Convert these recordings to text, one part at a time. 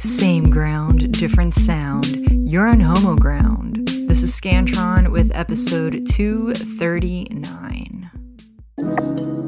Same ground, different sound. You're on Homo Ground. This is Scantron with episode 239.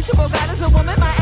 No shaman, no preachable God is a woman. My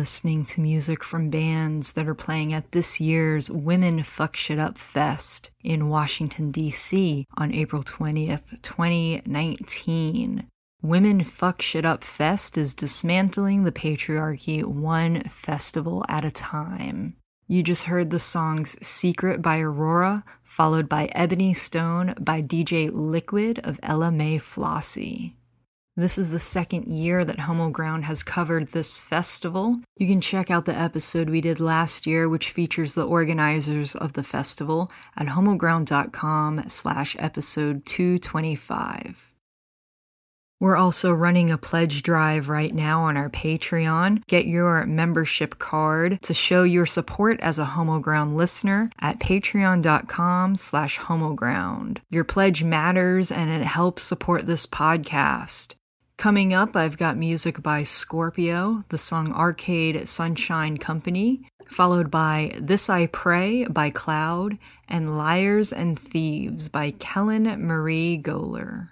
listening to music from bands that are playing at this year's Women Fuck Shit Up Fest in Washington, D.C. on April 20th, 2019. Women Fuck Shit Up Fest is dismantling the patriarchy one festival at a time. You just heard the songs Secret by Aurora, followed by Ebony Stone by DJ Liquid of Ella Mai Flossy. This is the second year that Homo Ground has covered this festival. You can check out the episode we did last year, which features the organizers of the festival at homoground.com slash episode 225. We're also running a pledge drive right now on our Patreon. Get your membership card to show your support as a Homo Ground listener at patreon.com slash homoground. Your pledge matters and it helps support this podcast. Coming up, I've got music by Scorpio, the song Arcade Sunshine Company, followed by This I Pray by Cloud, and Liars and Thieves by Kellen Marie Goler.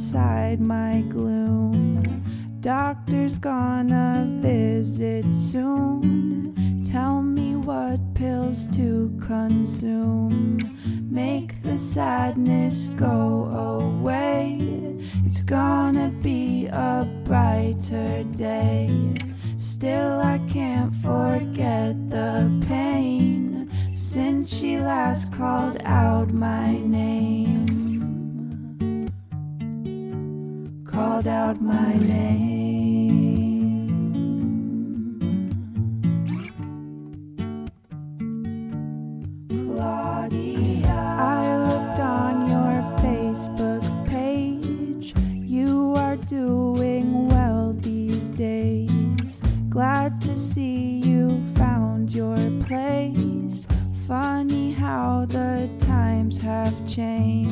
Inside my gloom. Doctor's gonna visit soon. Tell me what pills to consume. Make the sadness go away. It's gonna be a brighter day. Still, I can't forget the pain since she last called out my name. Called out my name. Claudia. I looked on your Facebook page. You are doing well these days. Glad to see you found your place. Funny how the times have changed.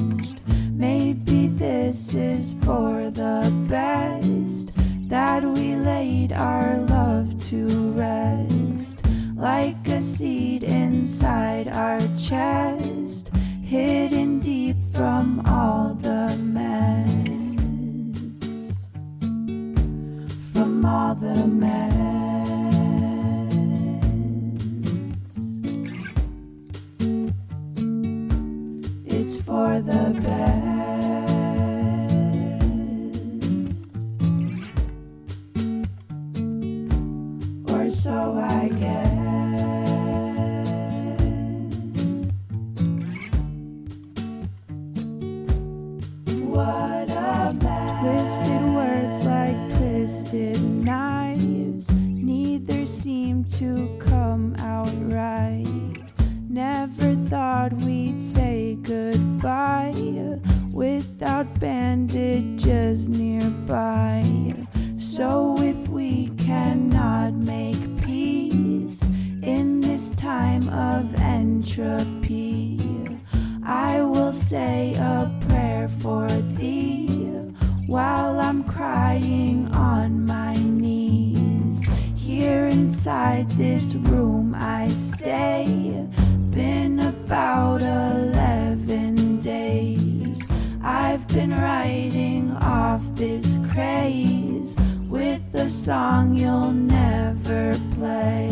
Our love to rest. Like a seed inside our chest, hidden room I stay. Been about 11 days. I've been writing off this craze with a song you'll never play.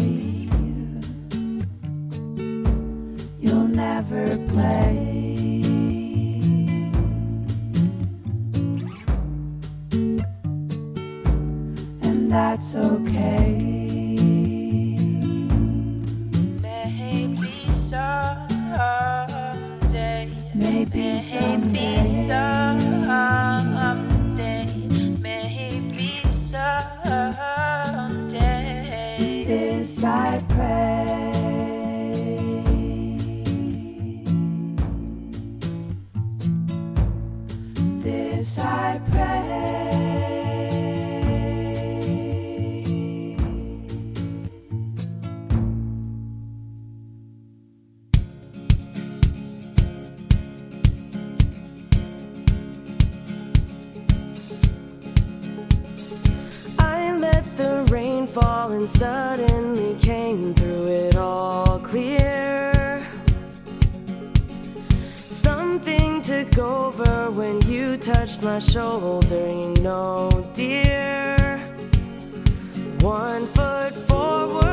You'll never play. And that's okay. Maybe and suddenly came through it all clear. Something took over when you touched my shoulder, you know, dear. One foot forward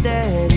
solid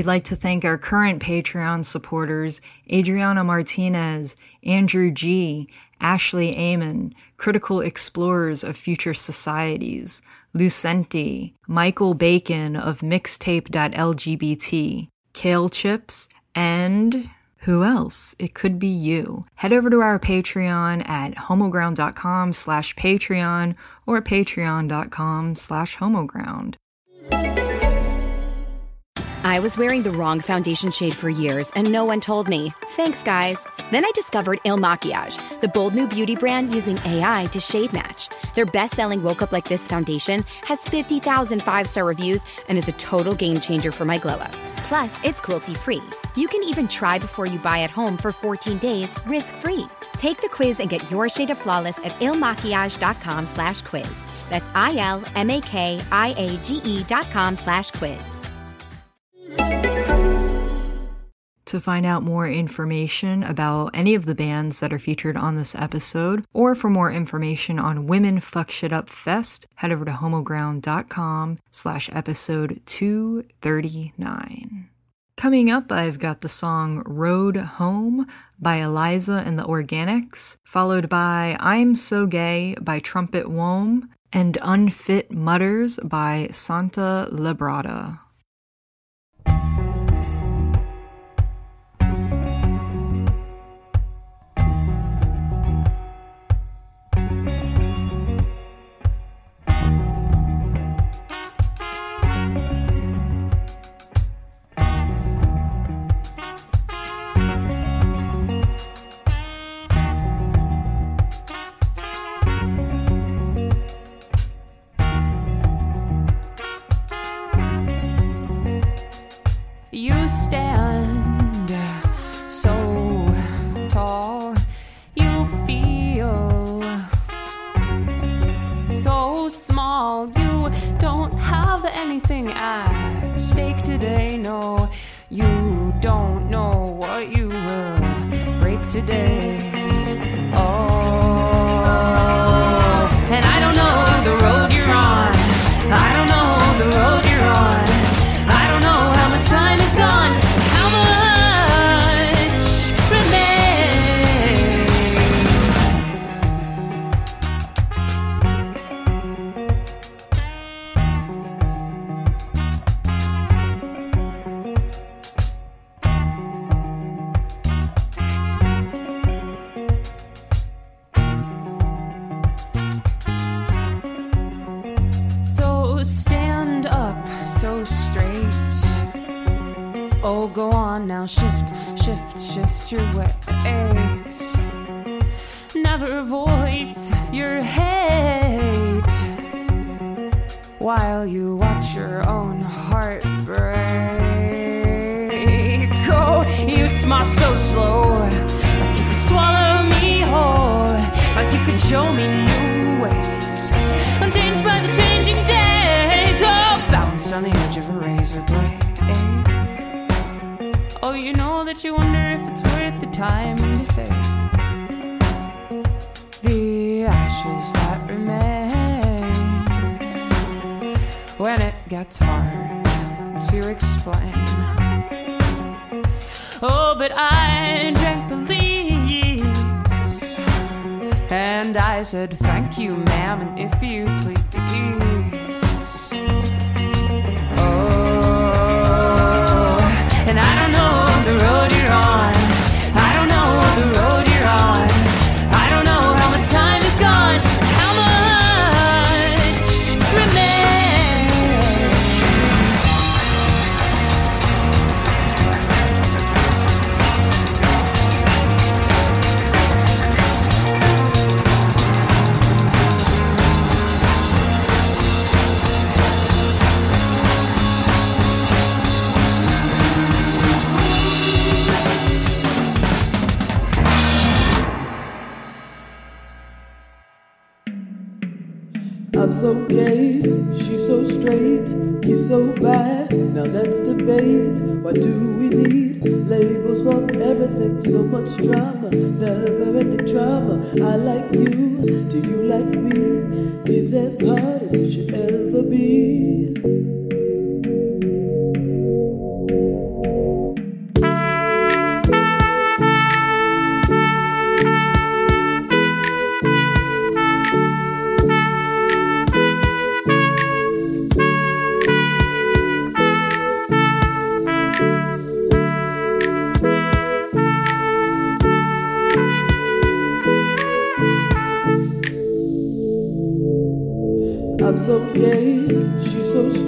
We'd like to thank our current Patreon supporters Adriana Martinez, Andrew G., Ashley Amon, Critical Explorers of Future Societies, Lucenti, Michael Bacon of Mixtape.lgbt, Kale Chips, and who else? It could be you. Head over to our Patreon at homoground.com slash Patreon or patreon.com slash homoground. I was wearing the wrong foundation shade for years, and no one told me. Thanks, guys. Then I discovered Il Makiage, the bold new beauty brand using AI to shade match. Their best selling Woke Up Like This foundation has 50,000 five star reviews and is a total game changer for my glow up. Plus, it's cruelty free. You can even try before you buy at home for 14 days risk free. Take the quiz and get your shade of flawless at ilmakiage.com slash quiz. That's I L M A K I A G E dot com slash quiz. To find out more information about any of the bands that are featured on this episode, or for more information on Women Fuck Shit Up Fest, head over to homoground.com slash episode 239. Coming up, I've got the song Road Home by Eliza and the Organics, followed by I'm So Gay by Trumpet Wome, and Unfit Mutters by Santa Librata. Stand up so straight. Oh, go on now, shift, shift, shift your weight. Never voice your hate while you watch your own heart break. Oh, you smile so slow, like you could swallow me whole, like you could show me new ways. I'm changed by the changing days. On the edge of a razor blade. Oh, you know that you wonder if it's worth the time to say the ashes that remain when it gets hard to explain. Oh, but I drank the leaves and I said, Thank you, ma'am, and if you please. And I don't know the road you're on.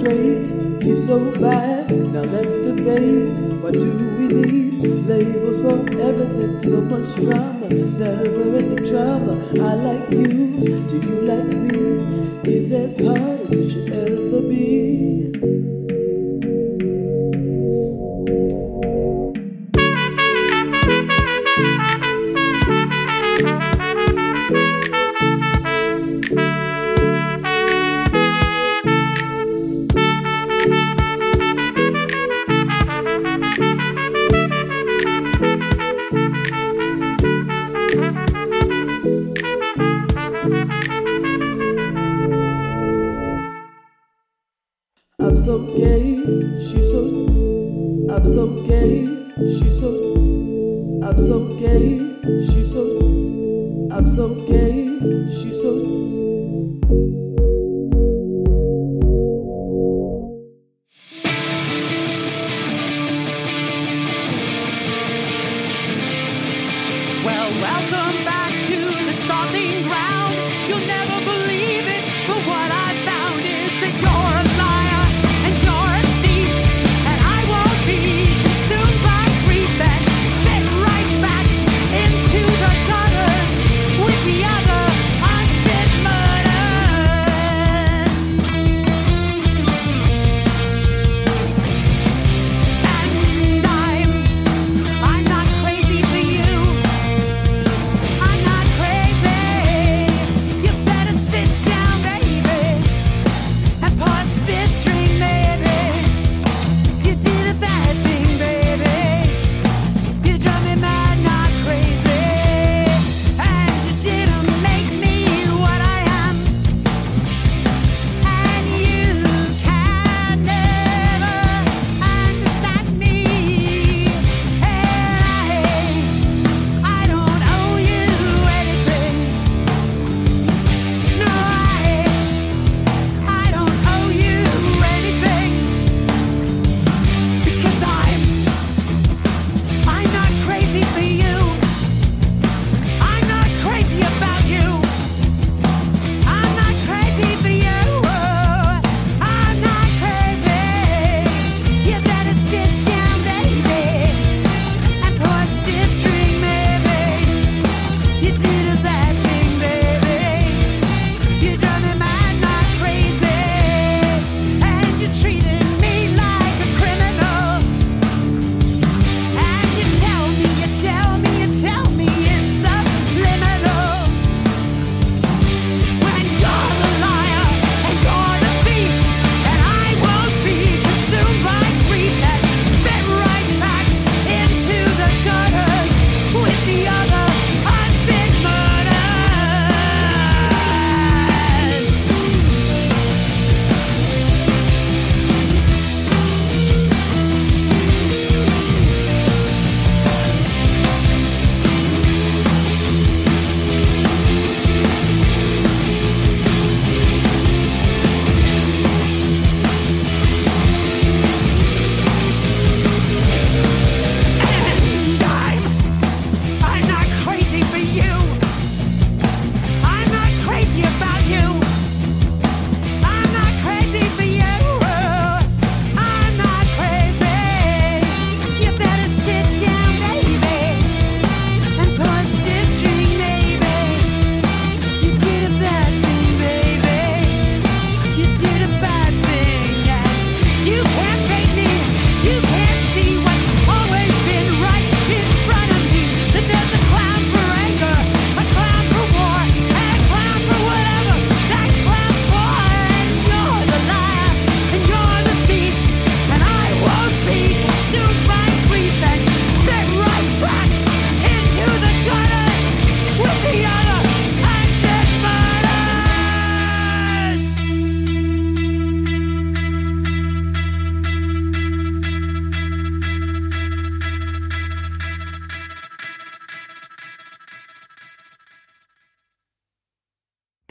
So he's so bad. Now let's debate. Why do we need labels for everything? So much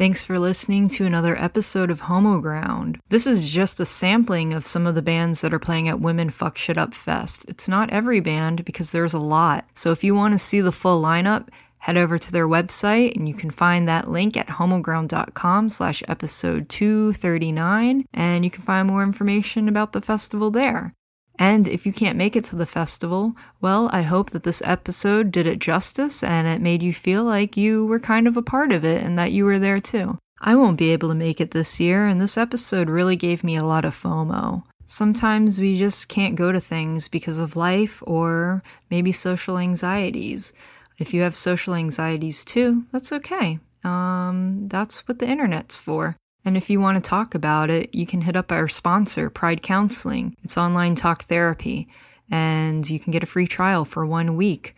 Thanks for listening to another episode of Homoground. This is just a sampling of some of the bands that are playing at Women Fuck Shit Up Fest. It's not every band because there's a lot. So if you want to see the full lineup, head over to their website and you can find that link at homoground.com slash episode 239 and you can find more information about the festival there. And if you can't make it to the festival, well, I hope that this episode did it justice and it made you feel like you were kind of a part of it and that you were there too. I won't be able to make it this year, and this episode really gave me a lot of FOMO. Sometimes we just can't go to things because of life or maybe social anxieties. If you have social anxieties too, that's okay. Um, that's what the internet's for. And if you want to talk about it, you can hit up our sponsor, Pride Counseling. It's online talk therapy, and you can get a free trial for one week.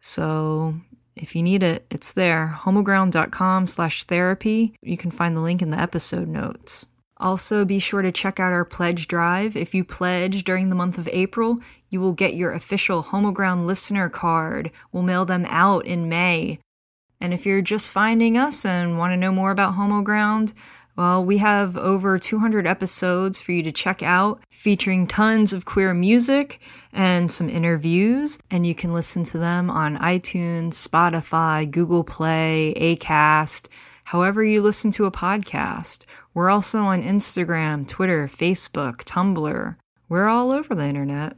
So if you need it, it's there. homoground.com slash therapy. You can find the link in the episode notes. Also, be sure to check out our pledge drive. If you pledge during the month of April, you will get your official Homoground listener card. We'll mail them out in May. And if you're just finding us and want to know more about Homoground, well, we have over 200 episodes for you to check out, featuring tons of queer music and some interviews. And you can listen to them on iTunes, Spotify, Google Play, Acast, however you listen to a podcast. We're also on Instagram, Twitter, Facebook, Tumblr. We're all over the internet.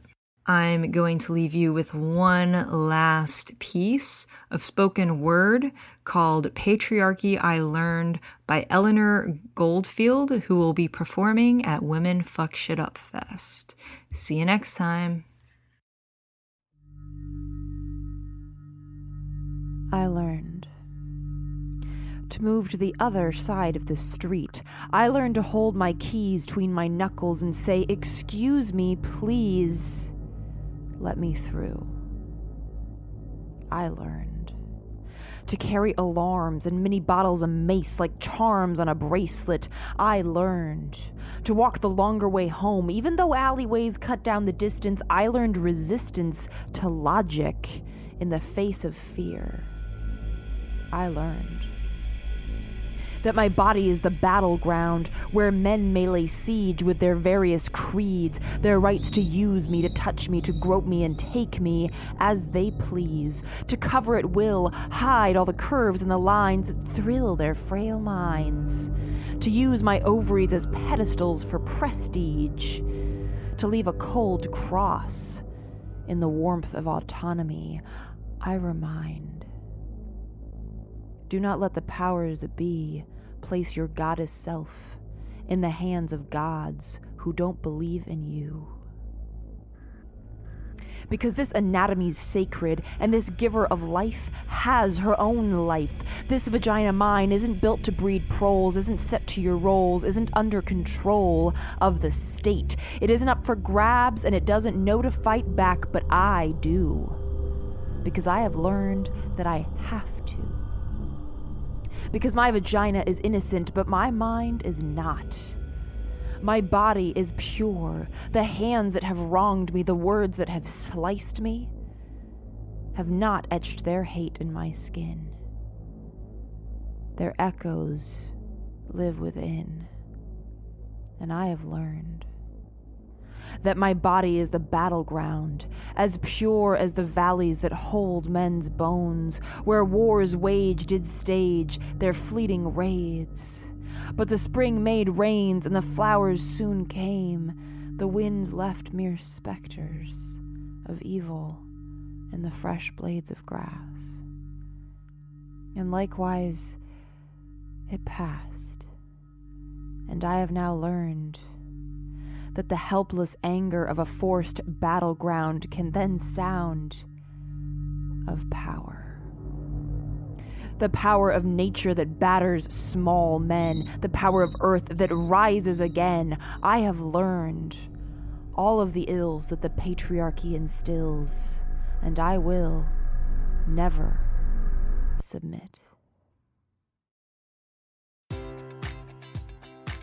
I'm going to leave you with one last piece of spoken word called Patriarchy I Learned by Eleanor Goldfield, who will be performing at Women Fuck Shit Up Fest. See you next time. I learned to move to the other side of the street. I learned to hold my keys between my knuckles and say, Excuse me, please let me through. I learned to carry alarms and mini bottles of mace like charms on a bracelet. I learned to walk the longer way home. Even though alleyways cut down the distance, I learned resistance to logic in the face of fear. I learned that my body is the battleground where men may lay siege with their various creeds, their rights to use me, to touch me, to grope me, and take me as they please, to cover at will, hide all the curves and the lines that thrill their frail minds, to use my ovaries as pedestals for prestige, to leave a cold cross in the warmth of autonomy. I remind. Do not let the powers be place your goddess self in the hands of gods who don't believe in you. Because this anatomy's sacred, and this giver of life has her own life. This vagina mine isn't built to breed proles, isn't set to your roles, isn't under control of the state. It isn't up for grabs, and it doesn't know to fight back, but I do. Because I have learned that I have to because my vagina is innocent, but my mind is not. My body is pure. The hands that have wronged me, the words that have sliced me, have not etched their hate in my skin. Their echoes live within, and I have learned that my body is the battleground, as pure as the valleys that hold men's bones, where wars wage did stage their fleeting raids. But the spring made rains, and the flowers soon came. The winds left mere specters of evil in the fresh blades of grass. And likewise, it passed, and I have now learned that the helpless anger of a forced battleground can then sound of power. The power of nature that batters small men, the power of earth that rises again. I have learned all of the ills that the patriarchy instills, and I will never submit.